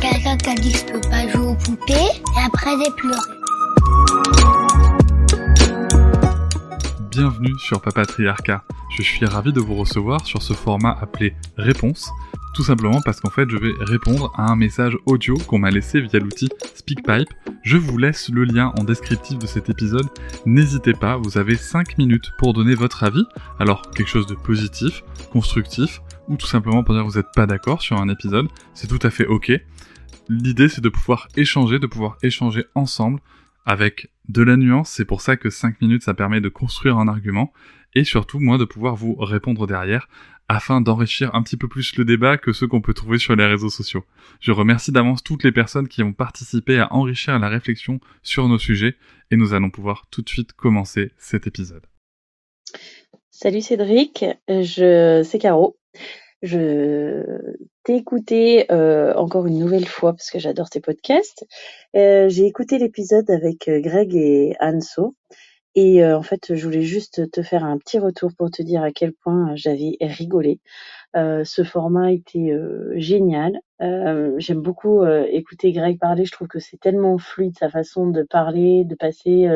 Quelqu'un qui a dit je peux pas jouer aux poupées et après j'ai pleuré. Bienvenue sur Papatriarcat. Je suis ravi de vous recevoir sur ce format appelé Réponse, tout simplement parce qu'en fait je vais répondre à un message audio qu'on m'a laissé via l'outil SpeakPipe. Je vous laisse le lien en descriptif de cet épisode. N'hésitez pas, vous avez 5 minutes pour donner votre avis. Alors quelque chose de positif, constructif, ou tout simplement pour dire que vous n'êtes pas d'accord sur un épisode, c'est tout à fait ok. L'idée c'est de pouvoir échanger, de pouvoir échanger ensemble avec de la nuance, c'est pour ça que 5 minutes ça permet de construire un argument, et surtout moi de pouvoir vous répondre derrière afin d'enrichir un petit peu plus le débat que ceux qu'on peut trouver sur les réseaux sociaux. Je remercie d'avance toutes les personnes qui ont participé à enrichir la réflexion sur nos sujets et nous allons pouvoir tout de suite commencer cet épisode. Salut Cédric, je c'est Caro. Je t'ai écouté euh, encore une nouvelle fois parce que j'adore tes podcasts. Euh, j'ai écouté l'épisode avec euh, Greg et Anso et en fait je voulais juste te faire un petit retour pour te dire à quel point j'avais rigolé. ce format était génial. J'aime beaucoup écouter Greg parler. Je trouve que c'est tellement fluide sa façon de parler, de passer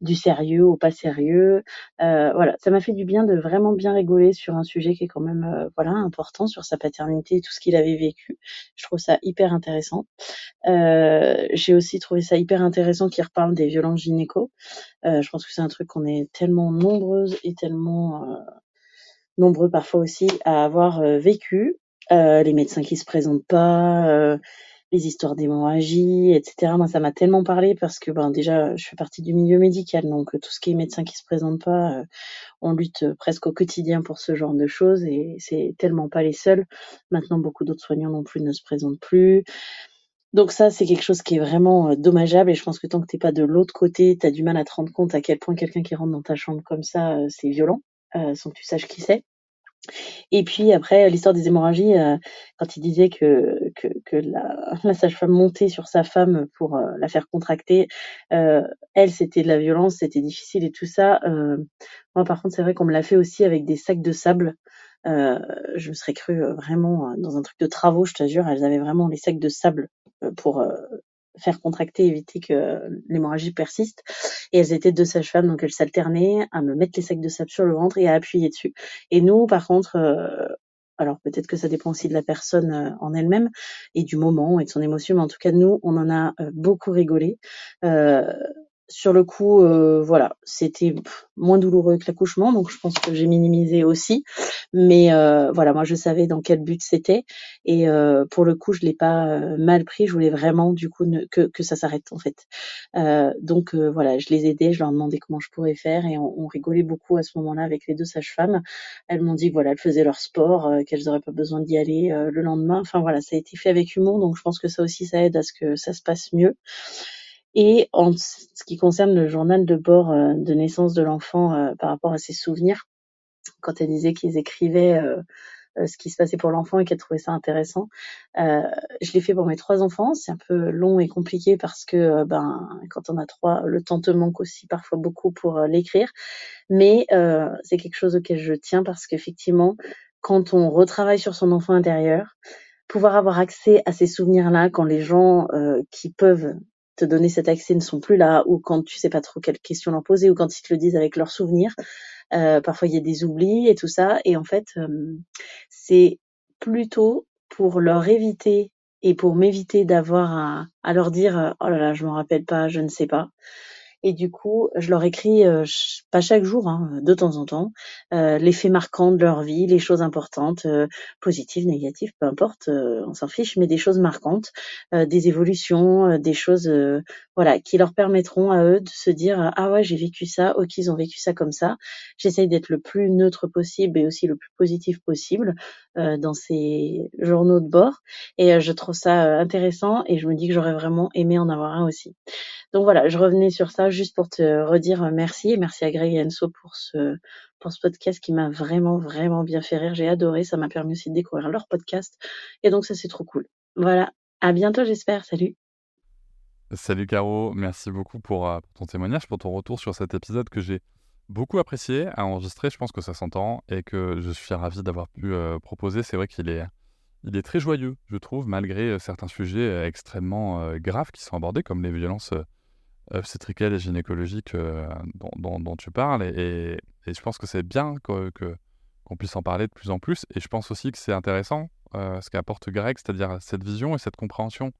du sérieux au pas sérieux. Euh, voilà, ça m'a fait du bien de vraiment bien rigoler sur un sujet qui est quand même euh, voilà important sur sa paternité et tout ce qu'il avait vécu. Je trouve ça hyper intéressant. Euh, j'ai aussi trouvé ça hyper intéressant qu'il reparle des violences gynéco. je pense que c'est un truc qu'on est tellement nombreuses et tellement nombreux parfois aussi à avoir vécu. les médecins qui se présentent pas, les histoires d'hémorragie, etc. Moi, ça m'a tellement parlé parce que, ben, déjà, je fais partie du milieu médical, donc tout ce qui est médecin qui se présente pas, euh, on lutte presque au quotidien pour ce genre de choses et c'est tellement pas les seuls. Maintenant, beaucoup d'autres soignants non plus ne se présentent plus. Donc ça, c'est quelque chose qui est vraiment euh, dommageable et je pense que tant que t'es pas de l'autre côté, tu as du mal à te rendre compte à quel point quelqu'un qui rentre dans ta chambre comme ça, euh, c'est violent, sans que tu saches qui c'est. Et puis après, l'histoire des hémorragies, euh, quand il disait que, que, la, sage-femme montait sur sa femme pour euh, la faire contracter, euh, elle, c'était de la violence, c'était difficile et tout ça. moi, par contre, c'est vrai qu'on me l'a fait aussi avec des sacs de sable. je me serais cru vraiment dans un truc de travaux, je te jure. Elles avaient vraiment les sacs de sable pour faire contracter, éviter que l'hémorragie persiste. Et elles étaient deux sages-femmes, donc elles s'alternaient à me mettre les sacs de sable sur le ventre et à appuyer dessus. Et nous, par contre, euh, alors peut-être que ça dépend aussi de la personne euh, en elle-même et du moment et de son émotion, mais en tout cas nous, on en a euh, beaucoup rigolé. Sur le coup, euh, voilà, c'était moins douloureux que l'accouchement, donc je pense que j'ai minimisé aussi. Mais euh, voilà, moi je savais dans quel but c'était, et euh, pour le coup, je l'ai pas mal pris. Je voulais vraiment du coup que, que ça s'arrête en fait. donc voilà, je les aidais, je leur demandais comment je pourrais faire, et on, on rigolait beaucoup à ce moment-là avec les deux sages-femmes. Elles m'ont dit que voilà, elles faisaient leur sport, qu'elles n'auraient pas besoin d'y aller le lendemain. Enfin voilà, ça a été fait avec humour, donc je pense que ça aussi ça aide à ce que ça se passe mieux. Et en ce qui concerne le journal de bord euh, de naissance de l'enfant euh, par rapport à ses souvenirs, quand elle disait qu'ils écrivaient euh, ce qui se passait pour l'enfant et qu'elle trouvait ça intéressant. je l'ai fait pour mes trois enfants. C'est un peu long et compliqué parce que ben quand on a trois, le temps te manque aussi parfois beaucoup pour l'écrire. Mais c'est quelque chose auquel je tiens parce qu'effectivement, quand on retravaille sur son enfant intérieur, pouvoir avoir accès à ces souvenirs-là quand les gens qui peuvent te donner cet accès ne sont plus là, ou quand tu sais pas trop quelles questions leur poser, ou quand ils te le disent avec leurs souvenirs. Euh, parfois il y a des oublis et tout ça. Et en fait, euh, c'est plutôt pour leur éviter et pour m'éviter d'avoir à, à, leur dire oh là là je m'en rappelle pas, je ne sais pas. Et du coup, je leur écris, euh, pas chaque jour, hein, de temps en temps, euh, les faits marquants de leur vie, les choses importantes, euh, positives, négatives, peu importe, on s'en fiche, mais des choses marquantes, des évolutions, des choses, voilà, qui leur permettront à eux de se dire ah ouais j'ai vécu ça, ok ils ont vécu ça comme ça. J'essaye d'être le plus neutre possible et aussi le plus positif possible dans ces journaux de bord. Et je trouve ça intéressant et je me dis que j'aurais vraiment aimé en avoir un aussi. Donc voilà, je revenais sur ça juste pour te redire euh, merci et merci à Greg et Enso pour ce, podcast qui m'a vraiment, vraiment bien fait rire. J'ai adoré. Ça m'a permis aussi de découvrir leur podcast. Et donc ça, c'est trop cool. Voilà. À bientôt, j'espère. Salut. Salut Caro, merci beaucoup pour, euh, ton témoignage, pour ton retour sur cet épisode que j'ai beaucoup apprécié à enregistrer. Je pense que ça s'entend et que je suis ravi d'avoir pu euh, proposer. C'est vrai qu'il est, il est très joyeux, je trouve, malgré certains sujets extrêmement graves qui sont abordés, comme les violences obstétricales et gynécologiques euh, dont, tu parles. Et, je pense que c'est bien qu'on que, qu'on puisse en parler de plus en plus. Et je pense aussi que c'est intéressant euh, ce qu'apporte Greg, c'est-à-dire cette vision et cette compréhension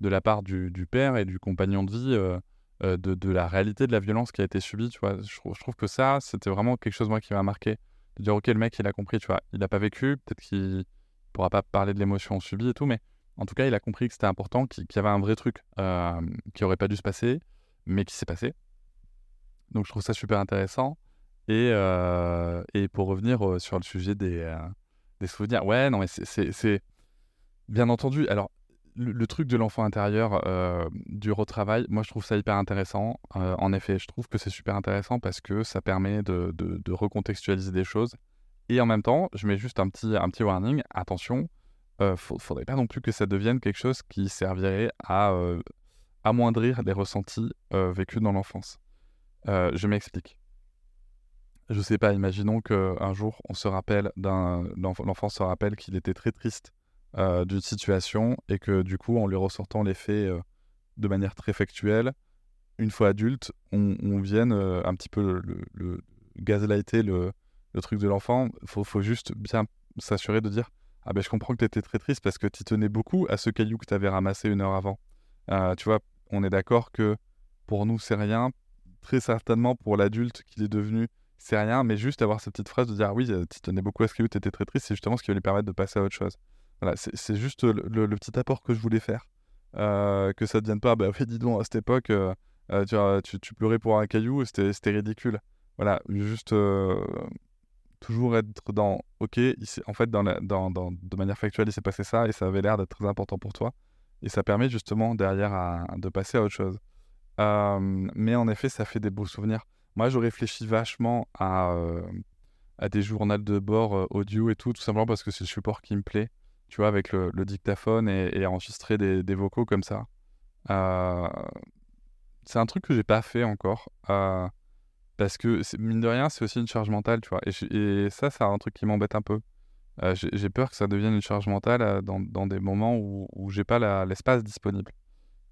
de la part du, père et du compagnon de vie euh, de, de, la réalité de la violence qui a été subie. Tu vois. Je, trouve que ça, c'était vraiment quelque chose moi qui m'a marqué. De dire, ok, le mec, il a compris, tu vois, il n'a pas vécu, peut-être qu'il pourra pas parler de l'émotion subie et tout, mais en tout cas, il a compris que c'était important, qu'il y avait un vrai truc qui aurait pas dû se passer, mais qui s'est passé. Donc je trouve ça super intéressant. Et, euh, et pour revenir euh, sur le sujet des, euh, des souvenirs, ouais, non, mais c'est bien entendu. Alors, le, truc de l'enfant intérieur du retravail, moi je trouve ça hyper intéressant. en effet, je trouve que c'est super intéressant parce que ça permet de, de, recontextualiser des choses. Et en même temps, je mets juste un petit, un petit warning attention, ne faudrait pas non plus que ça devienne quelque chose qui servirait à amoindrir les ressentis euh, vécus dans l'enfance. Euh, je m'explique. Je sais pas, imaginons qu'un jour, on se rappelle d'un, l'enfant se rappelle qu'il était très triste euh, d'une situation et que du coup, en lui ressortant les faits de manière très factuelle, une fois adulte, on, vienne un petit peu le, le, gaslighter le, truc de l'enfant. Il faut, faut, juste bien s'assurer de dire Ah ben je comprends que tu étais très triste parce que tu tenais beaucoup à ce caillou que tu avais ramassé une heure avant. Euh, tu vois, on est d'accord que pour nous, c'est rien. Très certainement pour l'adulte qu'il est devenu, c'est rien. Mais juste avoir cette petite phrase de dire ah oui, euh, tu tenais beaucoup à ce que tu étais très triste, c'est justement ce qui va lui permettre de passer à autre chose. Voilà, c'est juste le, petit apport que je voulais faire. Euh, que ça ne devienne pas, bah dis donc, à cette époque, tu, tu, pleurais pour un caillou, c'était ridicule. Voilà, juste toujours être dans, ok, en fait, dans, dans, dans, de manière factuelle, il s'est passé ça et ça avait l'air d'être très important pour toi. Et ça permet justement derrière de passer à autre chose. mais en effet, ça fait des beaux souvenirs. Moi, je réfléchis vachement à, à des journaux de bord audio et tout, tout simplement parce que c'est le support qui me plaît, tu vois, avec le, dictaphone et, enregistrer des, vocaux comme ça. c'est un truc que j'ai pas fait encore. parce que, mine de rien, c'est aussi une charge mentale, tu vois. Et ça, c'est un truc qui m'embête un peu. Euh, j'ai peur que ça devienne une charge mentale euh, dans, des moments où, où j'ai pas l'espace disponible.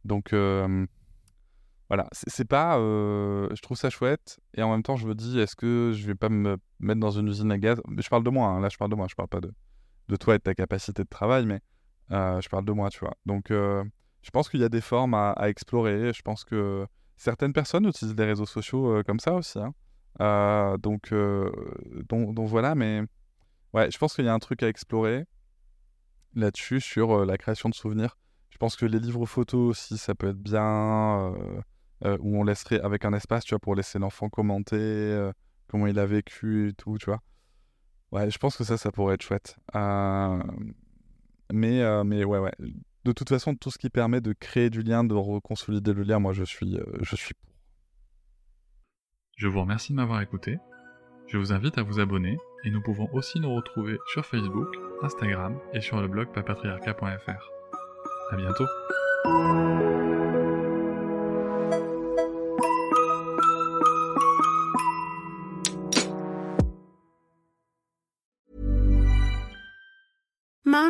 Donc euh, voilà, c'est pas. je trouve ça chouette et en même temps je me dis est-ce que je vais pas me mettre dans une usine à gaz? Je parle de moi, hein, là je parle de moi, je parle pas de, toi et de ta capacité de travail, mais je parle de moi, tu vois. Donc je pense qu'il y a des formes à, explorer. Je pense que certaines personnes utilisent les réseaux sociaux comme ça aussi. Hein. donc, voilà, mais Ouais, je pense qu'il y a un truc à explorer là-dessus sur euh, la création de souvenirs. Je pense que les livres photos aussi, ça peut être bien, euh, euh, où on laisserait avec un espace, tu vois, pour laisser l'enfant commenter comment il a vécu et tout, tu vois. Ouais, je pense que ça, ça pourrait être chouette. mais, mais ouais, ouais. De toute façon, tout ce qui permet de créer du lien, de reconsolider le lien, moi, je suis, je suis pour. Je vous remercie de m'avoir écouté. Je vous invite à vous abonner et nous pouvons aussi nous retrouver sur Facebook, Instagram et sur le blog papatriarca.fr. À bientôt.